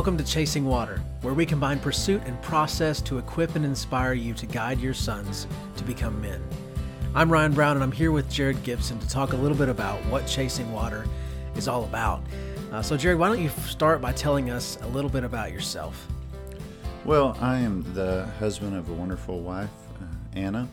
Welcome to Chasing Water, where we combine pursuit and process to equip and inspire you to guide your sons to become men. I'm Ryan Brown, and I'm here with Jared Gibson to talk a little bit about what Chasing Water is all about. Uh, so, Jared, why don't you start by telling us a little bit about yourself? Well, I am the husband of a wonderful wife, uh, Anna,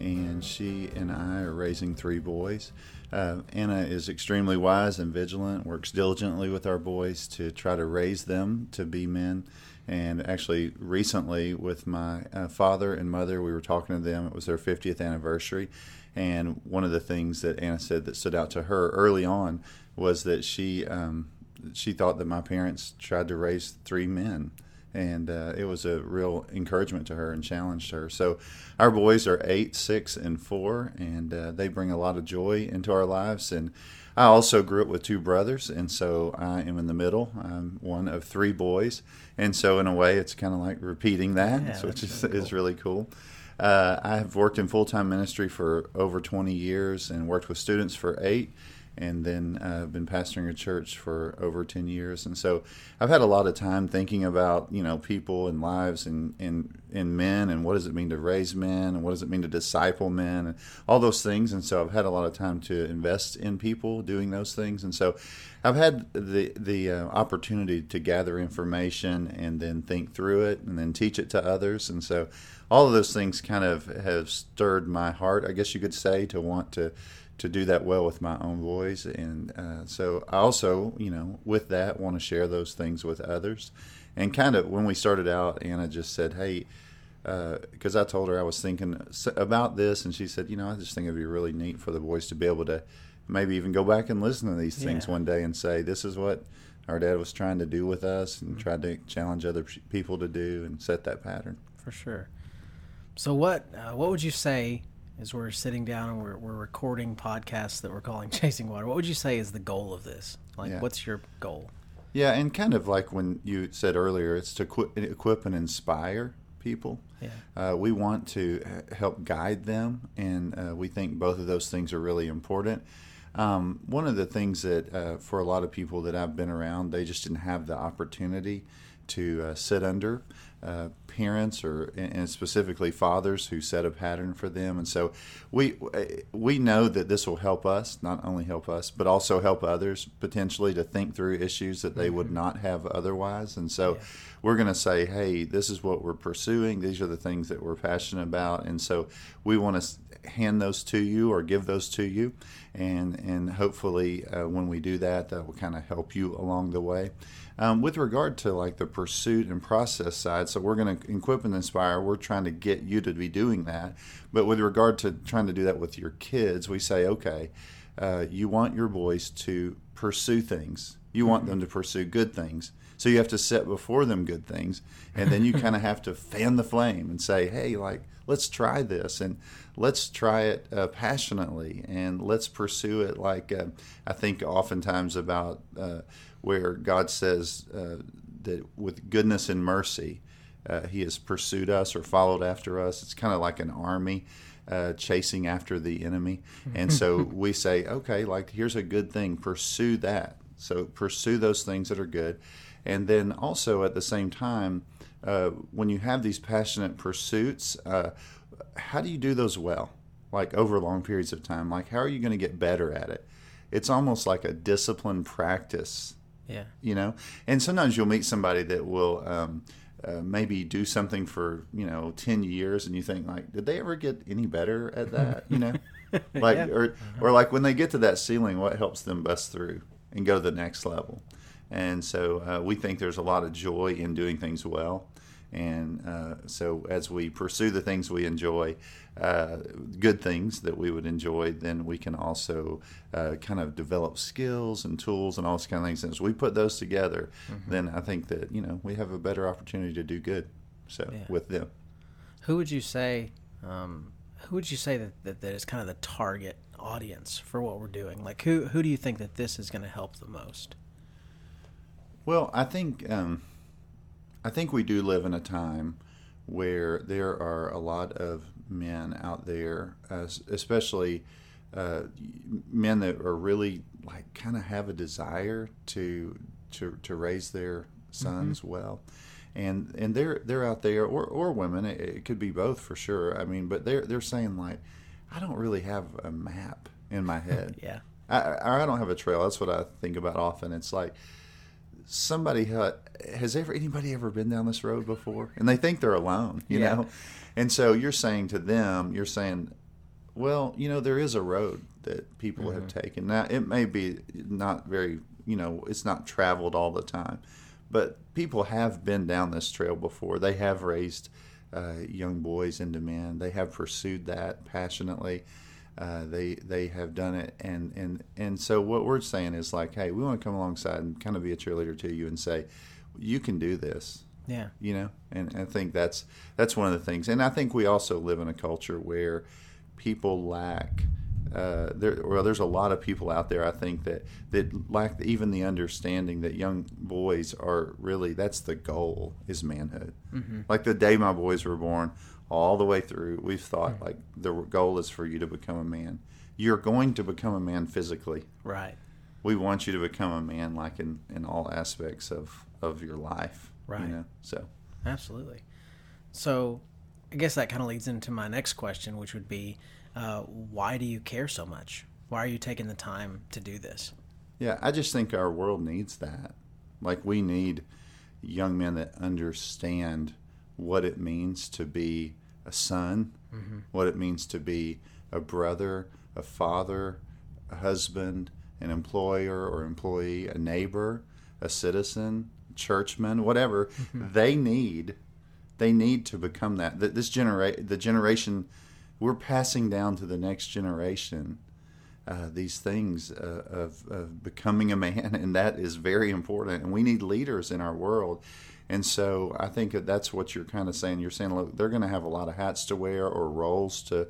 and she and I are raising three boys. Uh, Anna is extremely wise and vigilant, works diligently with our boys to try to raise them to be men. And actually, recently with my uh, father and mother, we were talking to them. It was their 50th anniversary. And one of the things that Anna said that stood out to her early on was that she um, she thought that my parents tried to raise three men and uh, it was a real encouragement to her and challenged her. So, our boys are eight, six, and four, and uh, they bring a lot of joy into our lives. And I also grew up with two brothers, and so I am in the middle. I'm one of three boys, and so in a way, it's kind of like repeating that, yeah, which is, really cool. is really cool. Uh, I have worked in full time ministry for over 20 years and worked with students for eight and then uh, I've been pastoring a church for over 10 years. And so I've had a lot of time thinking about, you know, people and lives and, and, and men and what does it mean to raise men and what does it mean to disciple men and all those things. And so I've had a lot of time to invest in people doing those things. And so I've had the, the uh, opportunity to gather information and then think through it and then teach it to others. And so all of those things kind of have stirred my heart, I guess you could say, to want to to do that well with my own voice. And uh, so I also, you know, with that, want to share those things with others. And kind of when we started out, Anna just said, hey, because uh, I told her I was thinking about this, and she said, you know, I just think it'd be really neat for the boys to be able to maybe even go back and listen to these things yeah. one day and say, this is what our dad was trying to do with us and mm-hmm. tried to challenge other people to do and set that pattern. For sure. So, what uh, what would you say as we're sitting down and we're, we're recording podcasts that we're calling Chasing Water, what would you say is the goal of this? Like, yeah. what's your goal? Yeah, and kind of like when you said earlier, it's to equip, equip and inspire people. Yeah. Uh, we want to help guide them, and uh, we think both of those things are really important. Um, one of the things that, uh, for a lot of people that I've been around, they just didn't have the opportunity to uh, sit under uh, parents or and specifically fathers who set a pattern for them and so we we know that this will help us not only help us but also help others potentially to think through issues that they mm-hmm. would not have otherwise and so yeah. we're going to say hey this is what we're pursuing these are the things that we're passionate about and so we want to hand those to you or give those to you and and hopefully uh, when we do that that will kind of help you along the way um, with regard to like the pursuit and process side, so we're going to equip and inspire. We're trying to get you to be doing that. But with regard to trying to do that with your kids, we say, okay, uh, you want your boys to pursue things. You want them to pursue good things. So you have to set before them good things, and then you kind of have to fan the flame and say, "Hey, like let's try this, and let's try it uh, passionately, and let's pursue it." Like uh, I think oftentimes about uh, where God says uh, that with goodness and mercy, uh, He has pursued us or followed after us. It's kind of like an army. Uh, chasing after the enemy. And so we say, okay, like here's a good thing, pursue that. So pursue those things that are good. And then also at the same time, uh, when you have these passionate pursuits, uh, how do you do those well? Like over long periods of time? Like, how are you going to get better at it? It's almost like a disciplined practice yeah. You know, and sometimes you'll meet somebody that will um, uh, maybe do something for you know ten years, and you think like, did they ever get any better at that? You know, like yeah. or or like when they get to that ceiling, what helps them bust through and go to the next level? And so uh, we think there's a lot of joy in doing things well. And uh, so, as we pursue the things we enjoy, uh, good things that we would enjoy, then we can also uh, kind of develop skills and tools and all those kind of things. And as we put those together, mm-hmm. then I think that you know we have a better opportunity to do good. So yeah. with them, who would you say? Um, who would you say that, that that is kind of the target audience for what we're doing? Like who who do you think that this is going to help the most? Well, I think. Um, I think we do live in a time where there are a lot of men out there, especially uh, men that are really like kind of have a desire to to to raise their sons well, and and they're they're out there or or women. It, it could be both for sure. I mean, but they're they're saying like, I don't really have a map in my head. Yeah. I, I don't have a trail. That's what I think about often. It's like somebody has ever anybody ever been down this road before, and they think they're alone, you Yeah. know. And so you're saying to them, you're saying, well, you know, there is a road that people have taken. Now it may be not very, you know, it's not traveled all the time, but people have been down this trail before. They have raised uh, young boys into men. They have pursued that passionately. Uh, they they have done it, and and and so what we're saying is like, hey, we want to come alongside and kind of be a cheerleader to you and say, you can do this. Yeah. you know? And, and i think that's that's one of the things. And i think we also live in a culture where people lack uh, there, well, there's a lot of people out there. I think that that lack even the understanding that young boys are really that's the goal is manhood. Like the day my boys were born, all the way through, we've thought like the goal is for you to become a man. You're going to become a man physically Right. we want you to become a man like in, in all aspects of, of your life. Right. You know? So Absolutely. So, I guess that kind of leads into my next question, which would be, uh, why do you care so much? Why are you taking the time to do this? yeah, I just think our world needs that. Like we need young men that understand what it means to be a son, what it means to be a brother, a father, a husband, an employer or employee, a neighbor, a citizen, churchman, whatever. They need they need to become that. That this genera- the generation we're passing down to the next generation uh, these things uh, of, of becoming a man, and that is very important. And we need leaders in our world. And so I think that that's what you're kind of saying. You're saying, look, they're going to have a lot of hats to wear or roles to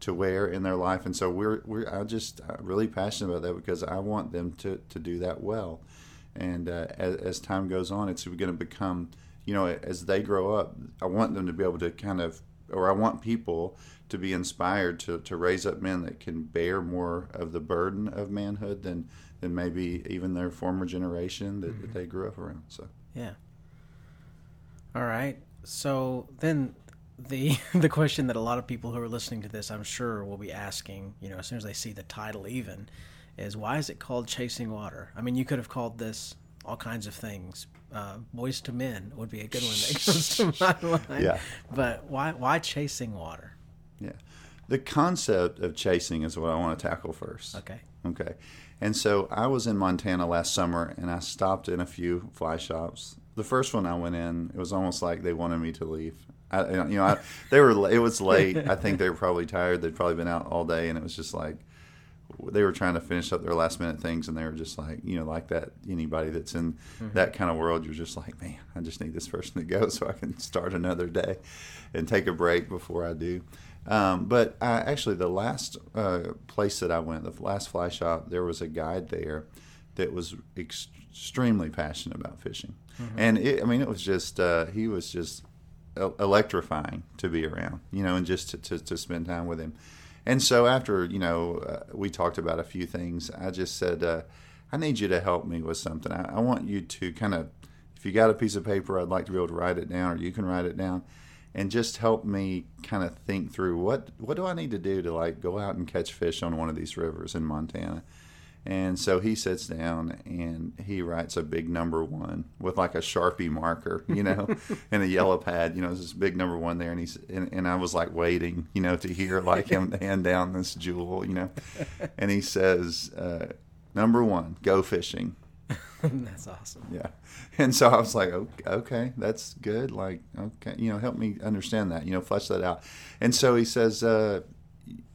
to wear in their life, and so we're we're I just really passionate about that because I want them to to do that well. And uh, as, as time goes on, it's going to become, you know, as they grow up, I want them to be able to kind of, or I want people to be inspired to, to raise up men that can bear more of the burden of manhood than, than maybe even their former generation that, that they grew up around. So, Yeah. All right. So then the the question that a lot of people who are listening to this, I'm sure, will be asking, you know, as soon as they see the title even, is why is it called Chasing Water? I mean, you could have called this all kinds of things. Uh, Boys to Men would be a good one that comes to my mind. Yeah. But why why chasing water? Yeah. The concept of chasing is what I want to tackle first. Okay. Okay. And so I was in Montana last summer and I stopped in a few fly shops. The first one I went in, it was almost like they wanted me to leave. I, you know, I, they were. It was late. I think they were probably tired. They'd probably been out all day, and it was just like they were trying to finish up their last minute things, and they were just like, you know, like that. Anybody that's in mm-hmm. that kind of world, you're just like, man, I just need this person to go so I can start another day and take a break before I do. Um, but I, actually, the last uh, place that I went, the last fly shop, there was a guide there that was ex- extremely passionate about fishing, and it, I mean, it was just uh, he was just electrifying to be around, you know, and just to, to, to spend time with him. And so after you know uh, we talked about a few things, I just said, uh, I need you to help me with something. I, I want you to kind of, if you got a piece of paper, I'd like to be able to write it down, or you can write it down, and just help me kind of think through what what do I need to do to like go out and catch fish on one of these rivers in Montana. And so he sits down and he writes a big number one with like a sharpie marker, you know, and a yellow pad. You know, this big number one there, and he's and, and I was like waiting, you know, to hear like him hand down this jewel, you know, and he says, uh, "Number one, go fishing." That's awesome. Yeah. And so I was like, okay, okay, that's good. Like, okay, you know, help me understand that, you know, flesh that out. And so he says, uh,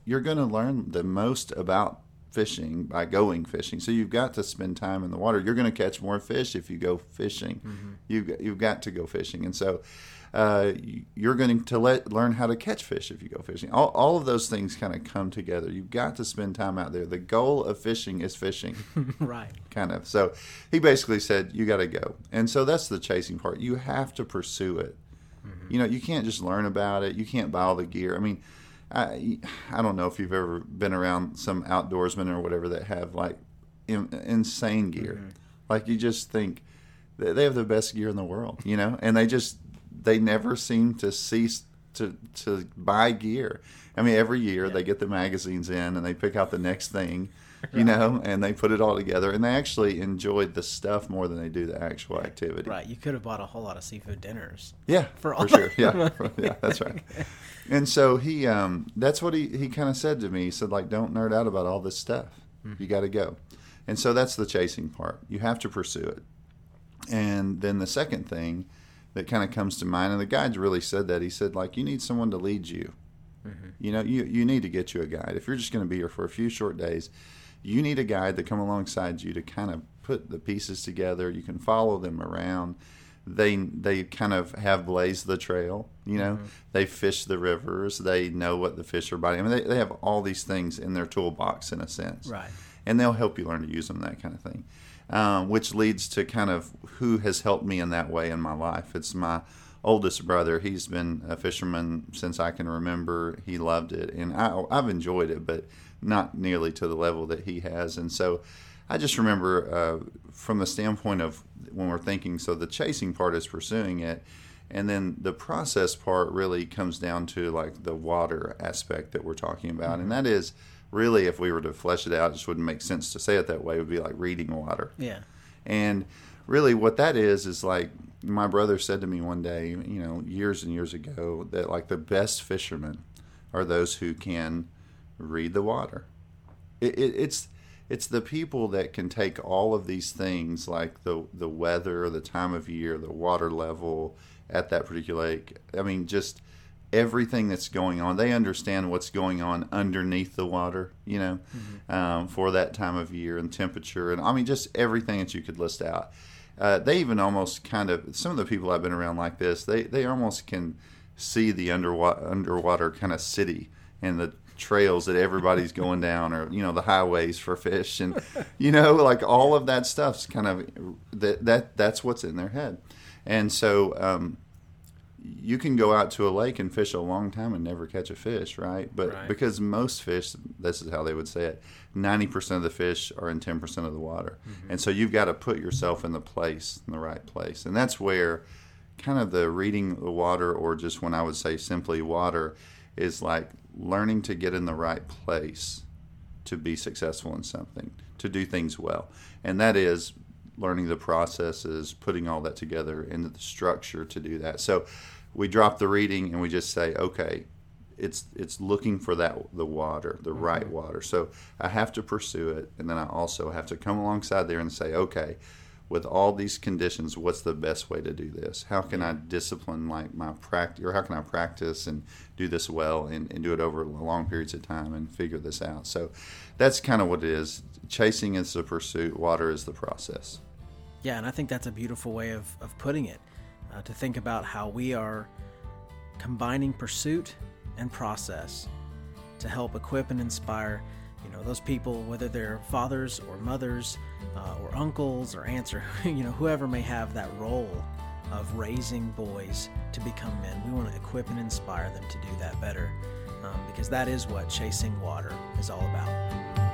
you're going to learn the most about fishing by going fishing. So you've got to spend time in the water. You're going to catch more fish if you go fishing. You've, you've got to go fishing. And so uh, you're going to let, learn how to catch fish if you go fishing. All, all of those things kind of come together. You've got to spend time out there. The goal of fishing is fishing right. kind of. So he basically said, "You got to go," and so that's the chasing part. You have to pursue it. You know, you can't just learn about it. You can't buy all the gear. I mean, I I don't know if you've ever been around some outdoorsmen or whatever that have like in, insane gear. Like you just think they have the best gear in the world, you know, and they just they never seem to cease to to buy gear. I mean, every year Yeah. they get the magazines in and they pick out the next thing, you know, and they put it all together. And they actually enjoyed the stuff more than they do the actual activity. Right. You could have bought a whole lot of seafood dinners. Yeah, For for, sure. Yeah, for- yeah, that's right. And so he, um, that's what he, he kind of said to me. He said, like, don't nerd out about all this stuff. Mm-hmm. You got to go. And so that's the chasing part. You have to pursue it. And then the second thing that kind of comes to mind, and the guide really said that. He said, like, you need someone to lead you. Mm-hmm. You know, you, you need to get you a guide. If you're just going to be here for a few short days, you need a guide to come alongside you to kind of put the pieces together. You can follow them around. They they kind of have blazed the trail. You know, they fish the rivers. They know what the fish are biting. I mean, they, they have all these things in their toolbox in a sense Right. and they'll help you learn to use them, that kind of thing. Um, which leads to kind of who has helped me in that way in my life. It's my oldest brother. He's been a fisherman since I can remember. He loved it, and I, I've enjoyed it, but not nearly to the level that he has. And so I just remember uh, from the standpoint of when we're thinking, so the chasing part is pursuing it. And then the process part really comes down to like the water aspect that we're talking about. And that is really, if we were to flesh it out, it just wouldn't make sense to say it that way. It would be like reading water. Yeah. And really, what that is is like my brother said to me one day, you know, years and years ago, that like the best fishermen are those who can read the water. It, it, it's it's the people that can take all of these things, like the the weather, the time of year, the water level at that particular lake. I mean, just everything that's going on. They understand what's going on underneath the water, you know, um, for that time of year and temperature, and I mean, just everything that you could list out. Uh, they even almost kind of some of the people I've been around like this. They they almost can see the underwater underwater kind of city and the trails that everybody's going down or you know the highways for fish and you know like all of that stuff's kind of that that that's what's in their head and so um, you can go out to a lake and fish a long time and never catch a fish, right? But Right. because most fish, this is how they would say it, 90% of the fish are in 10% of the water. And so you've got to put yourself in the place, in the right place. And that's where kind of the reading the water, or just when I would say simply water, is like learning to get in the right place to be successful in something, to do things well. And that is learning the processes, putting all that together into the structure to do that. So we drop the reading and we just say, okay, it's it's looking for that the water, the mm-hmm. right water. So I have to pursue it, and then I also have to come alongside there and say, okay, with all these conditions, what's the best way to do this? How can I discipline like my practice, or how can I practice and do this well and, and do it over long periods of time and figure this out? So that's kind of what it is. Chasing is the pursuit, water is the process. Yeah, and I think that's a beautiful way of, of putting it. Uh, to think about how we are combining pursuit and process to help equip and inspire, you know, those people, whether they're fathers or mothers, uh, or uncles or aunts or you know whoever may have that role of raising boys to become men. We want to equip and inspire them to do that better, um, because that is what chasing water is all about.